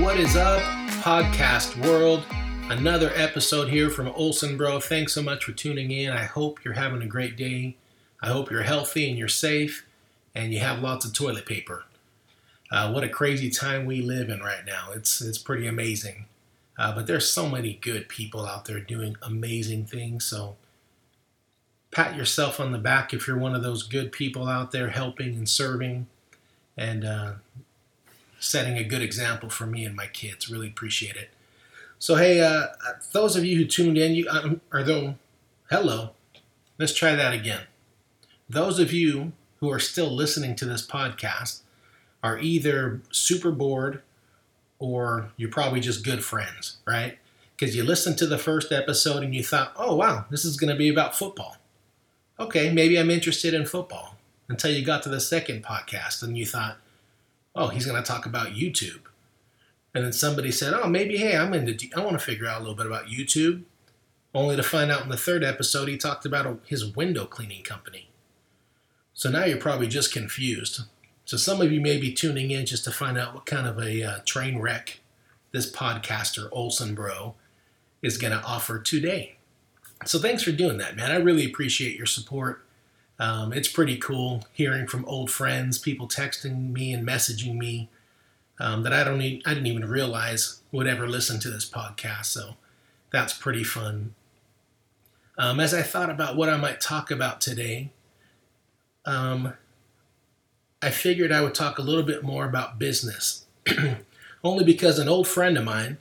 What is up, podcast world? Another episode here from Olson Bro. Thanks so much for tuning in. I hope you're having a great day. I hope you're healthy and you're safe and you have lots of toilet paper. Uh, what a crazy time we live in right now. It's it's pretty amazing. Uh, but there's so many good people out there doing amazing things. So pat yourself on the back if you're one of those good people out there helping and serving and uh, setting a good example for me and my kids. Really appreciate it. So hey, uh, those of you who tuned in, you um, though, hello. Let's try that again. Those of you who are still listening to this podcast are either super bored or you're probably just good friends, right? Because you listened to the first episode and you thought, oh, wow, this is going to be about football. Okay, maybe I'm interested in football. Until you got to the second podcast and you thought, oh, he's going to talk about YouTube. And then somebody said, oh, maybe, hey, I'm into, I want to figure out a little bit about YouTube. Only to find out in the third episode, he talked about his window cleaning company. So now you're probably just confused. So some of you may be tuning in just to find out what kind of a uh, train wreck this podcaster, Olson Bro, is going to offer today. So thanks for doing that, man. I really appreciate your support. Um, it's pretty cool hearing from old friends, people texting me and messaging me um, that I don't need, I didn't even realize would ever listen to this podcast. So that's pretty fun. Um, as I thought about what I might talk about today, um, I figured I would talk a little bit more about business. Only because an old friend of mine,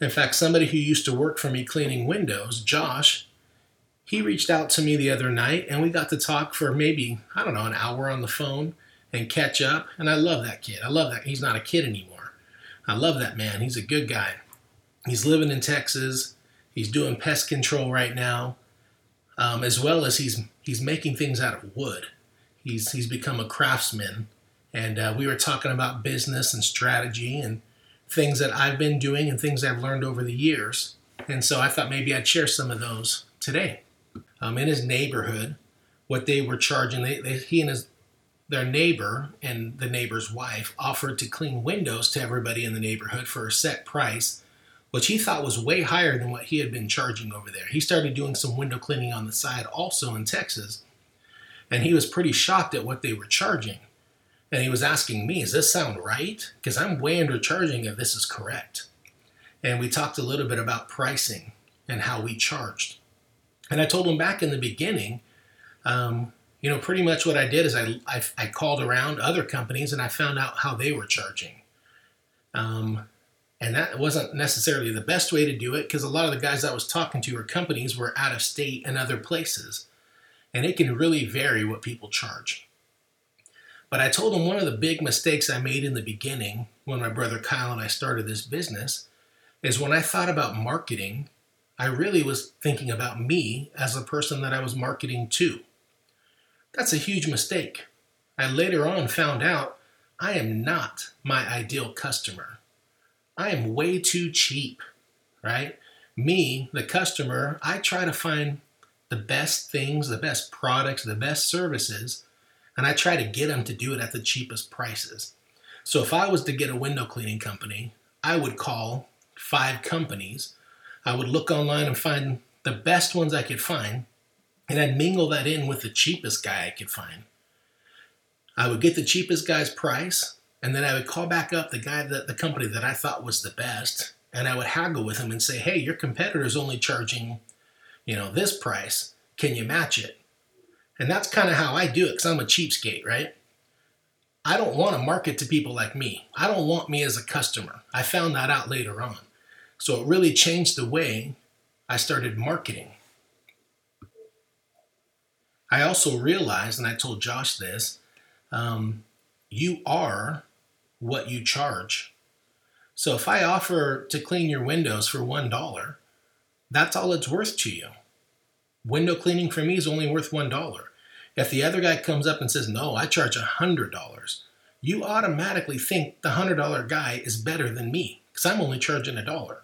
in fact, somebody who used to work for me cleaning windows, Josh, he reached out to me the other night and we got to talk for maybe, I don't know, an hour on the phone and catch up. And I love that kid. I love that. He's not a kid anymore. I love that man. He's a good guy. He's living in Texas. He's doing pest control right now, um, as well as he's he's making things out of wood. He's he's become a craftsman, and uh, we were talking about business and strategy and things that I've been doing and things I've learned over the years. And so I thought maybe I'd share some of those today. Um, in his neighborhood, what they were charging, they, they, he and his their neighbor and the neighbor's wife offered to clean windows to everybody in the neighborhood for a set price, which he thought was way higher than what he had been charging over there. He started doing some window cleaning on the side also in Texas, and he was pretty shocked at what they were charging. And he was asking me, Does this sound right? Because I'm way undercharging if this is correct. And we talked a little bit about pricing and how we charged. And I told him back in the beginning, um, you know, pretty much what I did is I, I, I, called around other companies and I found out how they were charging. Um, and that wasn't necessarily the best way to do it because a lot of the guys I was talking to or companies were out of state and other places and it can really vary what people charge. But I told him one of the big mistakes I made in the beginning when my brother Kyle and I started this business is when I thought about marketing, I really was thinking about me as a person that I was marketing to. That's a huge mistake. I later on found out I am not my ideal customer. I am way too cheap, right? Me, the customer, I try to find the best things, the best products, the best services, and I try to get them to do it at the cheapest prices. So if I was to get a window cleaning company, I would call five companies. I would look online and find the best ones I could find, and I'd mingle that in with the cheapest guy I could find. I would get the cheapest guy's price, and then I would call back up the guy that the company that I thought was the best, and I would haggle with him and say, "Hey, your competitor is only charging you know, this price. Can you match it? And that's kind of how I do it because I'm a cheapskate, right? I don't want to market to people like me. I don't want me as a customer. I found that out later on. So it really changed the way I started marketing. I also realized, and I told Josh this, um, you are what you charge. So if I offer to clean your windows for $1, that's all it's worth to you. Window cleaning for me is only worth $1. If the other guy comes up and says, no, I charge $100, you automatically think the $100 guy is better than me because I'm only charging a dollar.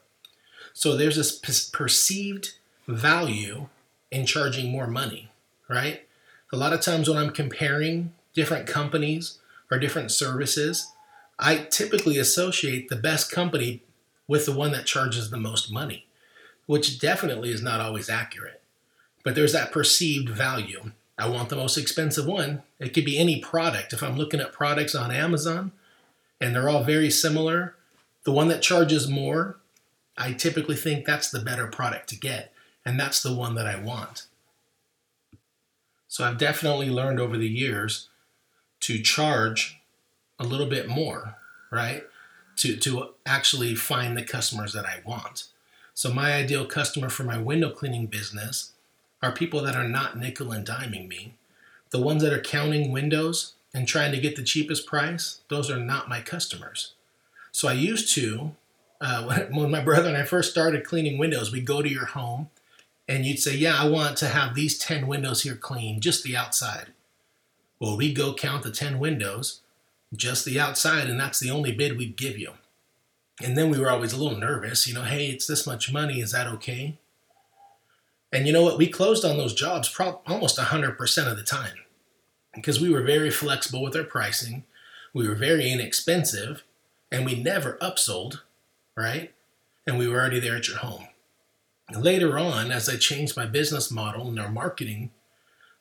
So there's this perceived value in charging more money, right? A lot of times when I'm comparing different companies or different services, I typically associate the best company with the one that charges the most money, which definitely is not always accurate. But there's that perceived value. I want the most expensive one. It could be any product. If I'm looking at products on Amazon and they're all very similar, the one that charges more, I typically think that's the better product to get. And that's the one that I want. So I've definitely learned over the years to charge a little bit more, right? To, to actually find the customers that I want. So my ideal customer for my window cleaning business are people that are not nickel and diming me. The ones that are counting windows and trying to get the cheapest price, those are not my customers. So I used to, uh, when my brother and I first started cleaning windows, we'd go to your home and you'd say, Yeah, I want to have these 10 windows here clean, just the outside. Well, we'd go count the 10 windows, just the outside, and that's the only bid we'd give you. And then we were always a little nervous, you know, hey, it's this much money, is that okay? And you know what? We closed on those jobs pro- almost 100% of the time because we were very flexible with our pricing. We were very inexpensive and we never upsold, right? And we were already there at your home. Later on, as I changed my business model and our marketing,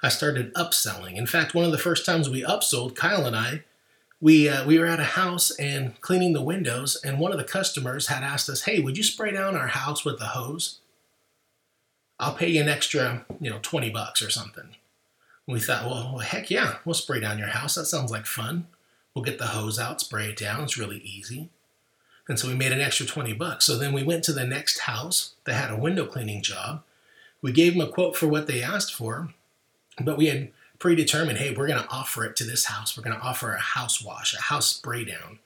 I started upselling. In fact, one of the first times we upsold, Kyle and I, we uh, we were at a house and cleaning the windows, and one of the customers had asked us, "Hey, would you spray down our house with a hose?" I'll pay you an extra, you know, 20 bucks or something. And we thought, well, well, heck yeah, we'll spray down your house. That sounds like fun. We'll get the hose out, spray it down. It's really easy. And so we made an extra 20 bucks. So then we went to the next house that had a window cleaning job. We gave them a quote for what they asked for, but we had predetermined, hey, we're going to offer it to this house. We're going to offer a house wash, a house spray down.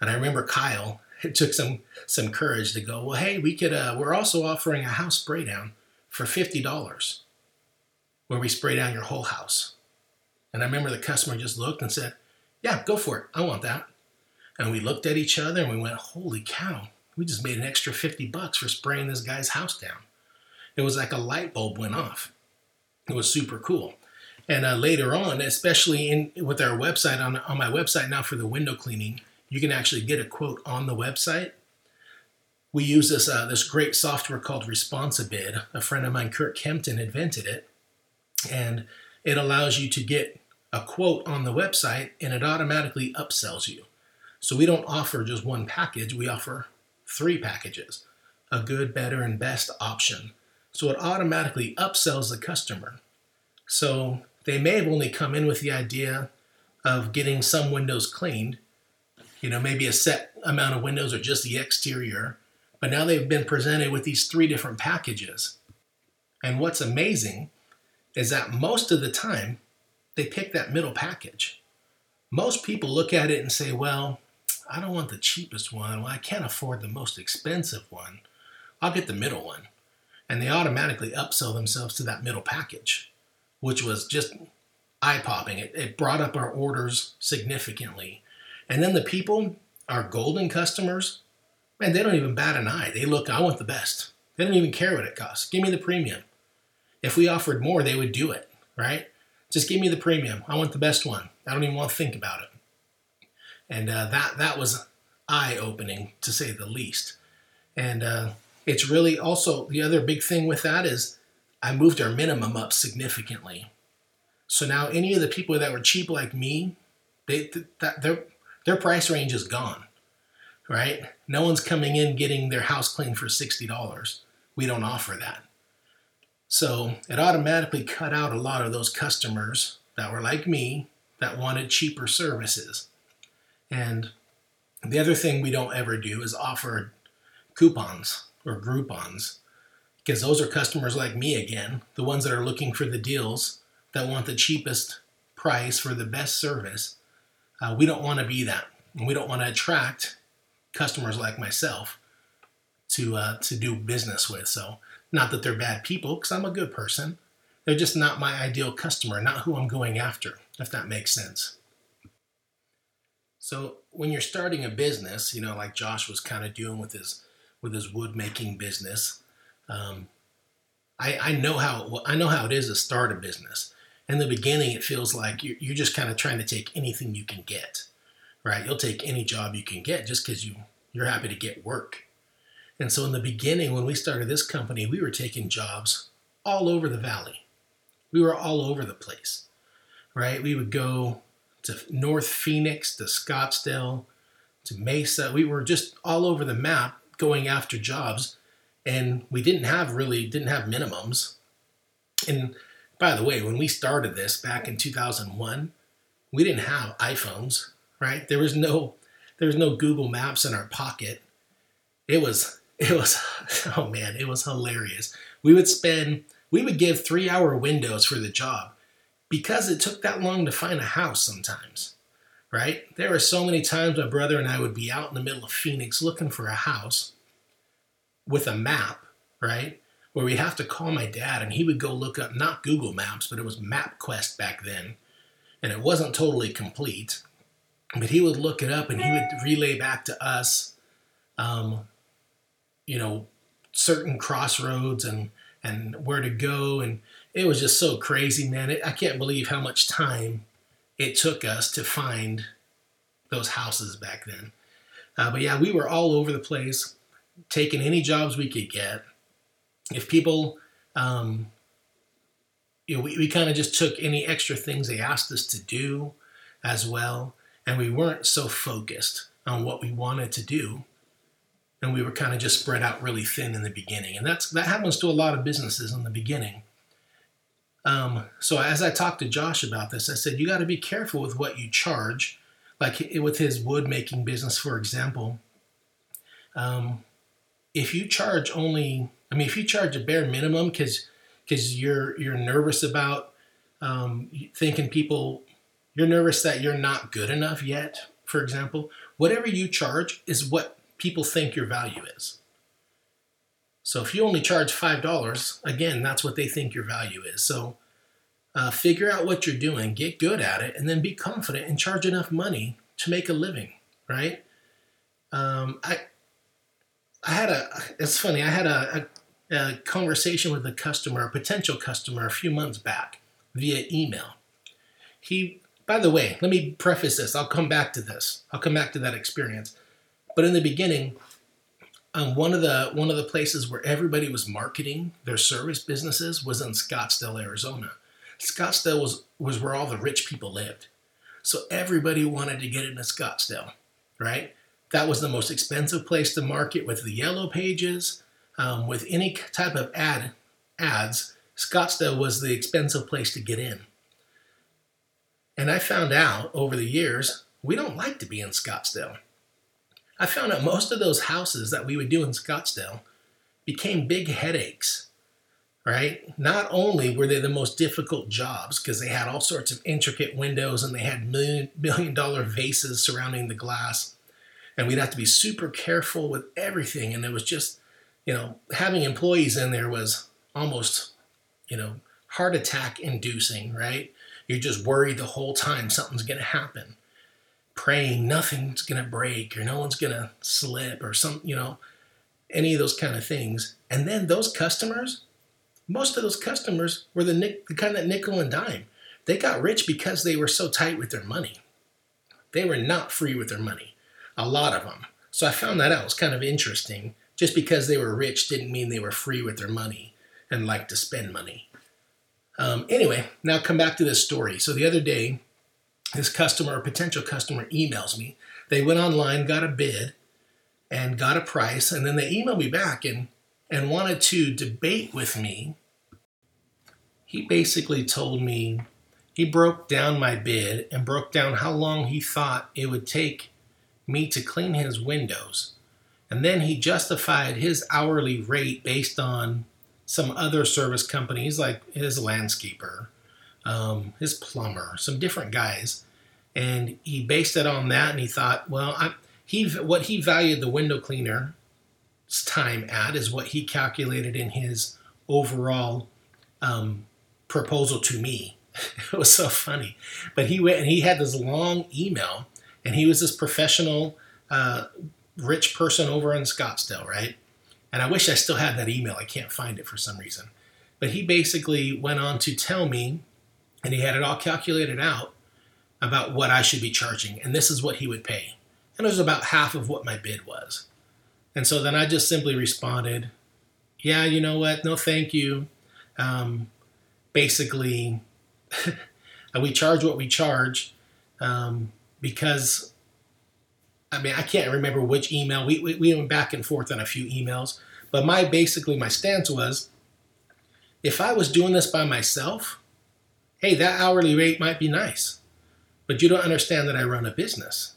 And I remember Kyle, it took some some courage to go, well, hey, we could, uh, we're also offering a house spray down for $50 where we spray down your whole house. And I remember the customer just looked and said, Yeah, go for it. I want that. And we looked at each other and we went, Holy cow, we just made an extra 50 bucks for spraying this guy's house down. It was like a light bulb went off. It was super cool. And uh, later on, especially in with our website on, on my website now for the window cleaning, you can actually get a quote on the website we use this uh, this great software called Responsibid. A friend of mine, Kurt Kempton, invented it, and it allows you to get a quote on the website, and it automatically upsells you. So we don't offer just one package; we offer three packages, a good, better, and best option. So it automatically upsells the customer. So they may have only come in with the idea of getting some windows cleaned, you know, maybe a set amount of windows or just the exterior but now they've been presented with these three different packages. And what's amazing is that most of the time they pick that middle package. Most people look at it and say, well, I don't want the cheapest one. Well, I can't afford the most expensive one. I'll get the middle one. And they automatically upsell themselves to that middle package, which was just eye popping. It, it brought up our orders significantly. And then the people, our golden customers, man, they don't even bat an eye. They look, I want the best. They don't even care what it costs. Give me the premium. If we offered more, they would do it, right? Just give me the premium. I want the best one. I don't even want to think about it. And uh, that that was eye opening to say the least. And uh, it's really also the other big thing with that is I moved our minimum up significantly. So now any of the people that were cheap like me, they that their their price range is gone right? No one's coming in getting their house cleaned for $60. We don't offer that. So it automatically cut out a lot of those customers that were like me that wanted cheaper services. And the other thing we don't ever do is offer coupons or Groupons because those are customers like me again, the ones that are looking for the deals that want the cheapest price for the best service. Uh, we don't want to be that. And we don't want to attract customers like myself to uh, to do business with. So not that they're bad people, because I'm a good person. They're just not my ideal customer, not who I'm going after, if that makes sense. So when you're starting a business, you know, like Josh was kind of doing with his with his wood making business, um, I, I know how I know how it is to start a business. In the beginning, it feels like you're, you're just kind of trying to take anything you can get right? You'll take any job you can get just because you you're happy to get work. And so in the beginning, when we started this company, we were taking jobs all over the valley. We were all over the place, right? We would go to North Phoenix, to Scottsdale, to Mesa. We were just all over the map going after jobs, and we didn't have really didn't have minimums. And by the way, when we started this back in 2001, we didn't have iPhones, right? There was no there was no Google Maps in our pocket. It was it was oh man, it was hilarious. We would spend we would give 3-hour windows for the job because it took that long to find a house sometimes. Right? There were so many times my brother and I would be out in the middle of Phoenix looking for a house with a map, right? Where we'd have to call my dad and he would go look up not Google Maps, but it was MapQuest back then. And it wasn't totally complete but he would look it up and he would relay back to us, um, you know, certain crossroads and and where to go, and it was just so crazy, man. It, I can't believe how much time it took us to find those houses back then. Uh, but yeah, we were all over the place, taking any jobs we could get. If people, um, you know, we, we kind of just took any extra things they asked us to do as well and we weren't so focused on what we wanted to do and we were kind of just spread out really thin in the beginning and that's that happens to a lot of businesses in the beginning um, so as i talked to josh about this i said you got to be careful with what you charge like with his wood making business for example um, if you charge only i mean if you charge a bare minimum because because you're you're nervous about um, thinking people you're nervous that you're not good enough yet, for example, whatever you charge is what people think your value is. So if you only charge $5, again, that's what they think your value is. So uh, figure out what you're doing, get good at it, and then be confident and charge enough money to make a living, right? Um, I, I had a, it's funny, I had a, a, a conversation with a customer, a potential customer, a few months back via email. He by the way, let me preface this. I'll come back to this. I'll come back to that experience. But in the beginning, um, one of the one of the places where everybody was marketing their service businesses was in Scottsdale, Arizona. Scottsdale was was where all the rich people lived, so everybody wanted to get into Scottsdale, right? That was the most expensive place to market with the yellow pages, um, with any type of ad ads. Scottsdale was the expensive place to get in. And I found out over the years, we don't like to be in Scottsdale. I found out most of those houses that we would do in Scottsdale became big headaches, right? Not only were they the most difficult jobs because they had all sorts of intricate windows and they had million, million dollar vases surrounding the glass, and we'd have to be super careful with everything. And it was just, you know, having employees in there was almost, you know, heart attack inducing, right? You're just worried the whole time something's going to happen. Praying nothing's going to break or no one's going to slip or some, you know, any of those kind of things. And then those customers, most of those customers were the, the kind that nickel and dime. They got rich because they were so tight with their money. They were not free with their money, a lot of them. So I found that out. It was kind of interesting. Just because they were rich didn't mean they were free with their money and liked to spend money. Um, anyway, now come back to this story. So the other day, this customer or potential customer emails me. They went online, got a bid, and got a price, and then they emailed me back and and wanted to debate with me. He basically told me he broke down my bid and broke down how long he thought it would take me to clean his windows. And then he justified his hourly rate based on some other service companies like his landscaper, um, his plumber, some different guys, and he based it on that. And he thought, well, I, he what he valued the window cleaner's time at is what he calculated in his overall um, proposal to me. it was so funny, but he went and he had this long email, and he was this professional, uh, rich person over in Scottsdale, right? And I wish I still had that email. I can't find it for some reason. But he basically went on to tell me, and he had it all calculated out, about what I should be charging, and this is what he would pay. And it was about half of what my bid was. And so then I just simply responded, Yeah, you know what? No, thank you. Um, basically, we charge what we charge um, because, I mean, I can't remember which email. We, we, we went back and forth on a few emails. But my basically, my stance was if I was doing this by myself, hey, that hourly rate might be nice. But you don't understand that I run a business.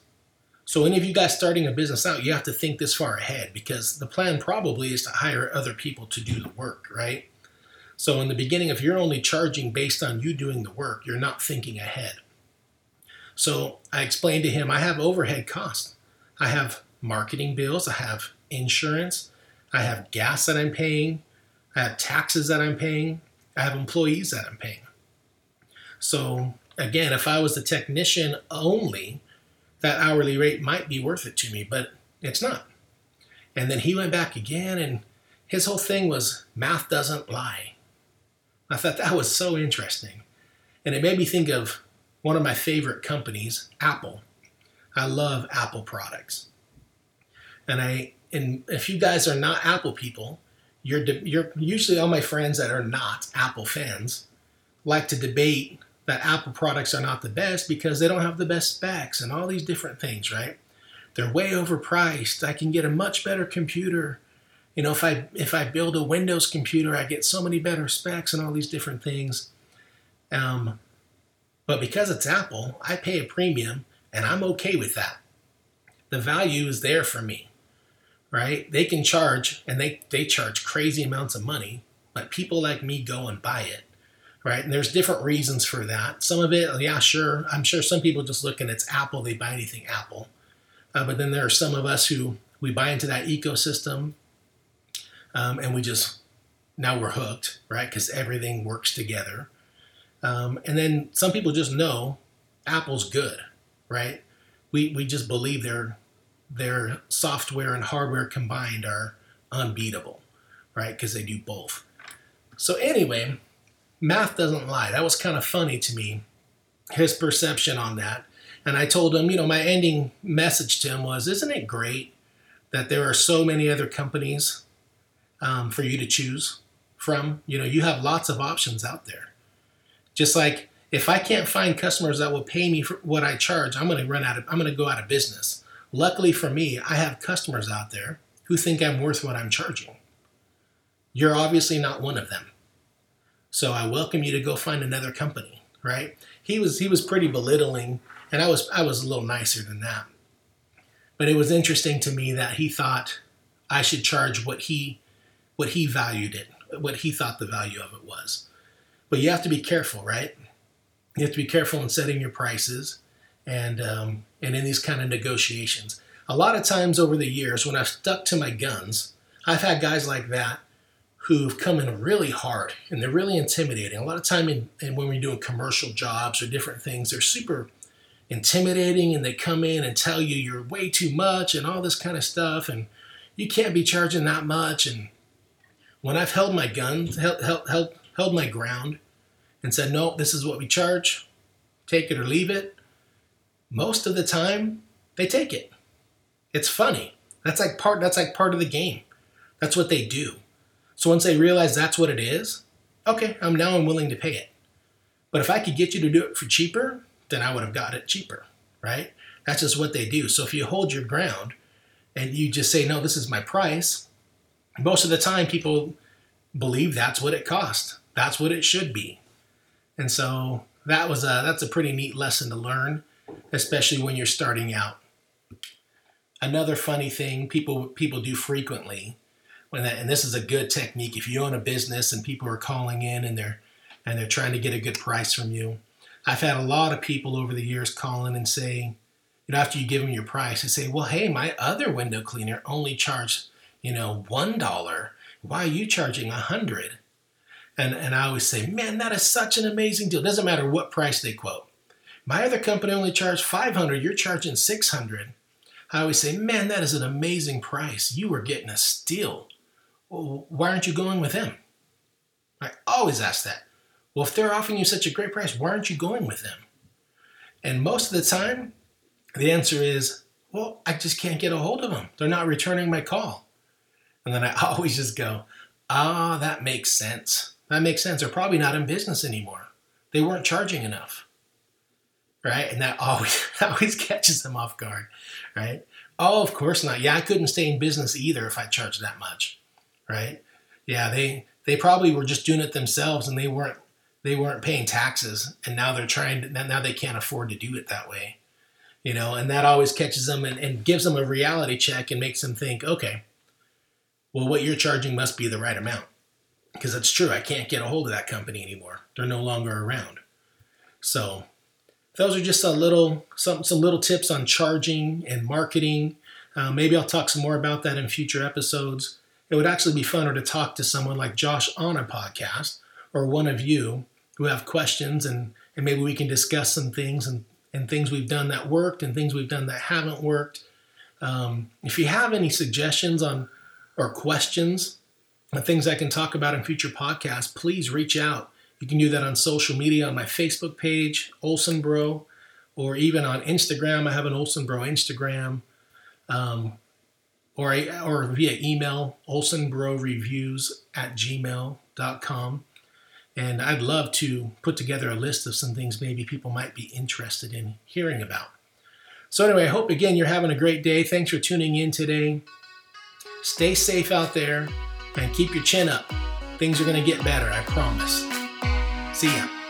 So, any of you guys starting a business out, you have to think this far ahead because the plan probably is to hire other people to do the work, right? So, in the beginning, if you're only charging based on you doing the work, you're not thinking ahead. So, I explained to him I have overhead costs. I have marketing bills, I have insurance, I have gas that I'm paying, I have taxes that I'm paying, I have employees that I'm paying. So, again, if I was the technician only, that hourly rate might be worth it to me, but it's not. And then he went back again, and his whole thing was math doesn't lie. I thought that was so interesting. And it made me think of one of my favorite companies, Apple. I love Apple products. And I and if you guys are not Apple people, you're de- you're usually all my friends that are not Apple fans like to debate that Apple products are not the best because they don't have the best specs and all these different things, right? They're way overpriced. I can get a much better computer. You know, if I if I build a Windows computer, I get so many better specs and all these different things. Um, but because it's Apple, I pay a premium and I'm okay with that. The value is there for me, right? They can charge and they, they charge crazy amounts of money, but people like me go and buy it right? And there's different reasons for that. Some of it, yeah, sure. I'm sure some people just look and it's Apple, they buy anything Apple. Uh, but then there are some of us who we buy into that ecosystem um, and we just, now we're hooked, right? Because everything works together. Um, and then some people just know Apple's good, right? We, we just believe their, their software and hardware combined are unbeatable, right? Because they do both. So, anyway, math doesn't lie. That was kind of funny to me, his perception on that. And I told him, you know, my ending message to him was, isn't it great that there are so many other companies um, for you to choose from? You know, you have lots of options out there. Just like if I can't find customers that will pay me for what I charge, I'm going to run out of, I'm going to go out of business. Luckily for me, I have customers out there who think I'm worth what I'm charging. You're obviously not one of them. So I welcome you to go find another company, right? He was he was pretty belittling, and I was I was a little nicer than that. But it was interesting to me that he thought I should charge what he what he valued it, what he thought the value of it was. But you have to be careful, right? You have to be careful in setting your prices and um, and in these kind of negotiations. A lot of times over the years, when I've stuck to my guns, I've had guys like that who've come in really hard and they're really intimidating. A lot of time in, in when we're doing commercial jobs or different things, they're super intimidating and they come in and tell you you're way too much and all this kind of stuff and you can't be charging that much. And when I've held my gun, held, held, held, held my ground and said, no, this is what we charge, take it or leave it, most of the time they take it. It's funny. That's like part that's like part of the game. That's what they do. So once they realize that's what it is, okay, I'm now I'm willing to pay it. But if I could get you to do it for cheaper, then I would have got it cheaper, right? That's just what they do. So if you hold your ground and you just say, no, this is my price, most of the time people believe that's what it costs. That's what it should be. And so that was a that's a pretty neat lesson to learn, especially when you're starting out. Another funny thing people people do frequently when that, and this is a good technique if you own a business and people are calling in and they're and they're trying to get a good price from you. I've had a lot of people over the years calling and saying, you know, after you give them your price, they say, well, hey, my other window cleaner only charged, you know, one dollar. Why are you charging a hundred? And and I always say, man, that is such an amazing deal. It Doesn't matter what price they quote. My other company only charged 500, you're charging 600. I always say, man, that is an amazing price. You are getting a steal well, why aren't you going with them? I always ask that. Well, if they're offering you such a great price, why aren't you going with them? And most of the time, the answer is, well, I just can't get a hold of them. They're not returning my call. And then I always just go, ah, that makes sense. That makes sense. They're probably not in business anymore. They weren't charging enough. Right? And that always that always catches them off guard. Right? Oh, of course not. Yeah, I couldn't stay in business either if I charged that much. Right? Yeah, they they probably were just doing it themselves and they weren't they weren't paying taxes and now they're trying to now they can't afford to do it that way you know? And that always catches them and, and gives them a reality check and makes them think okay well what you're charging must be the right amount. Because it's true i can't get a hold of that company anymore. They're no longer around. So those are just a little some some little tips on charging and marketing. Uh, maybe i'll talk some more about that in future episodes it would actually be funner to talk to someone like josh on a podcast or one of you who have questions and, and maybe we can discuss some things and, and things we've done that worked and things we've done that haven't worked. Um, if you have any suggestions on or questions on things I can talk about in future podcasts, please reach out. You can do that on social media on my Facebook page, Olson Bro, or even on Instagram. I have an Olson Bro Instagram, um, or, or via email, olsonbroreviews at gmail.com. And I'd love to put together a list of some things maybe people might be interested in hearing about. So, anyway, I hope again you're having a great day. Thanks for tuning in today. Stay safe out there and keep your chin up. Things are going to get better, I promise. See ya.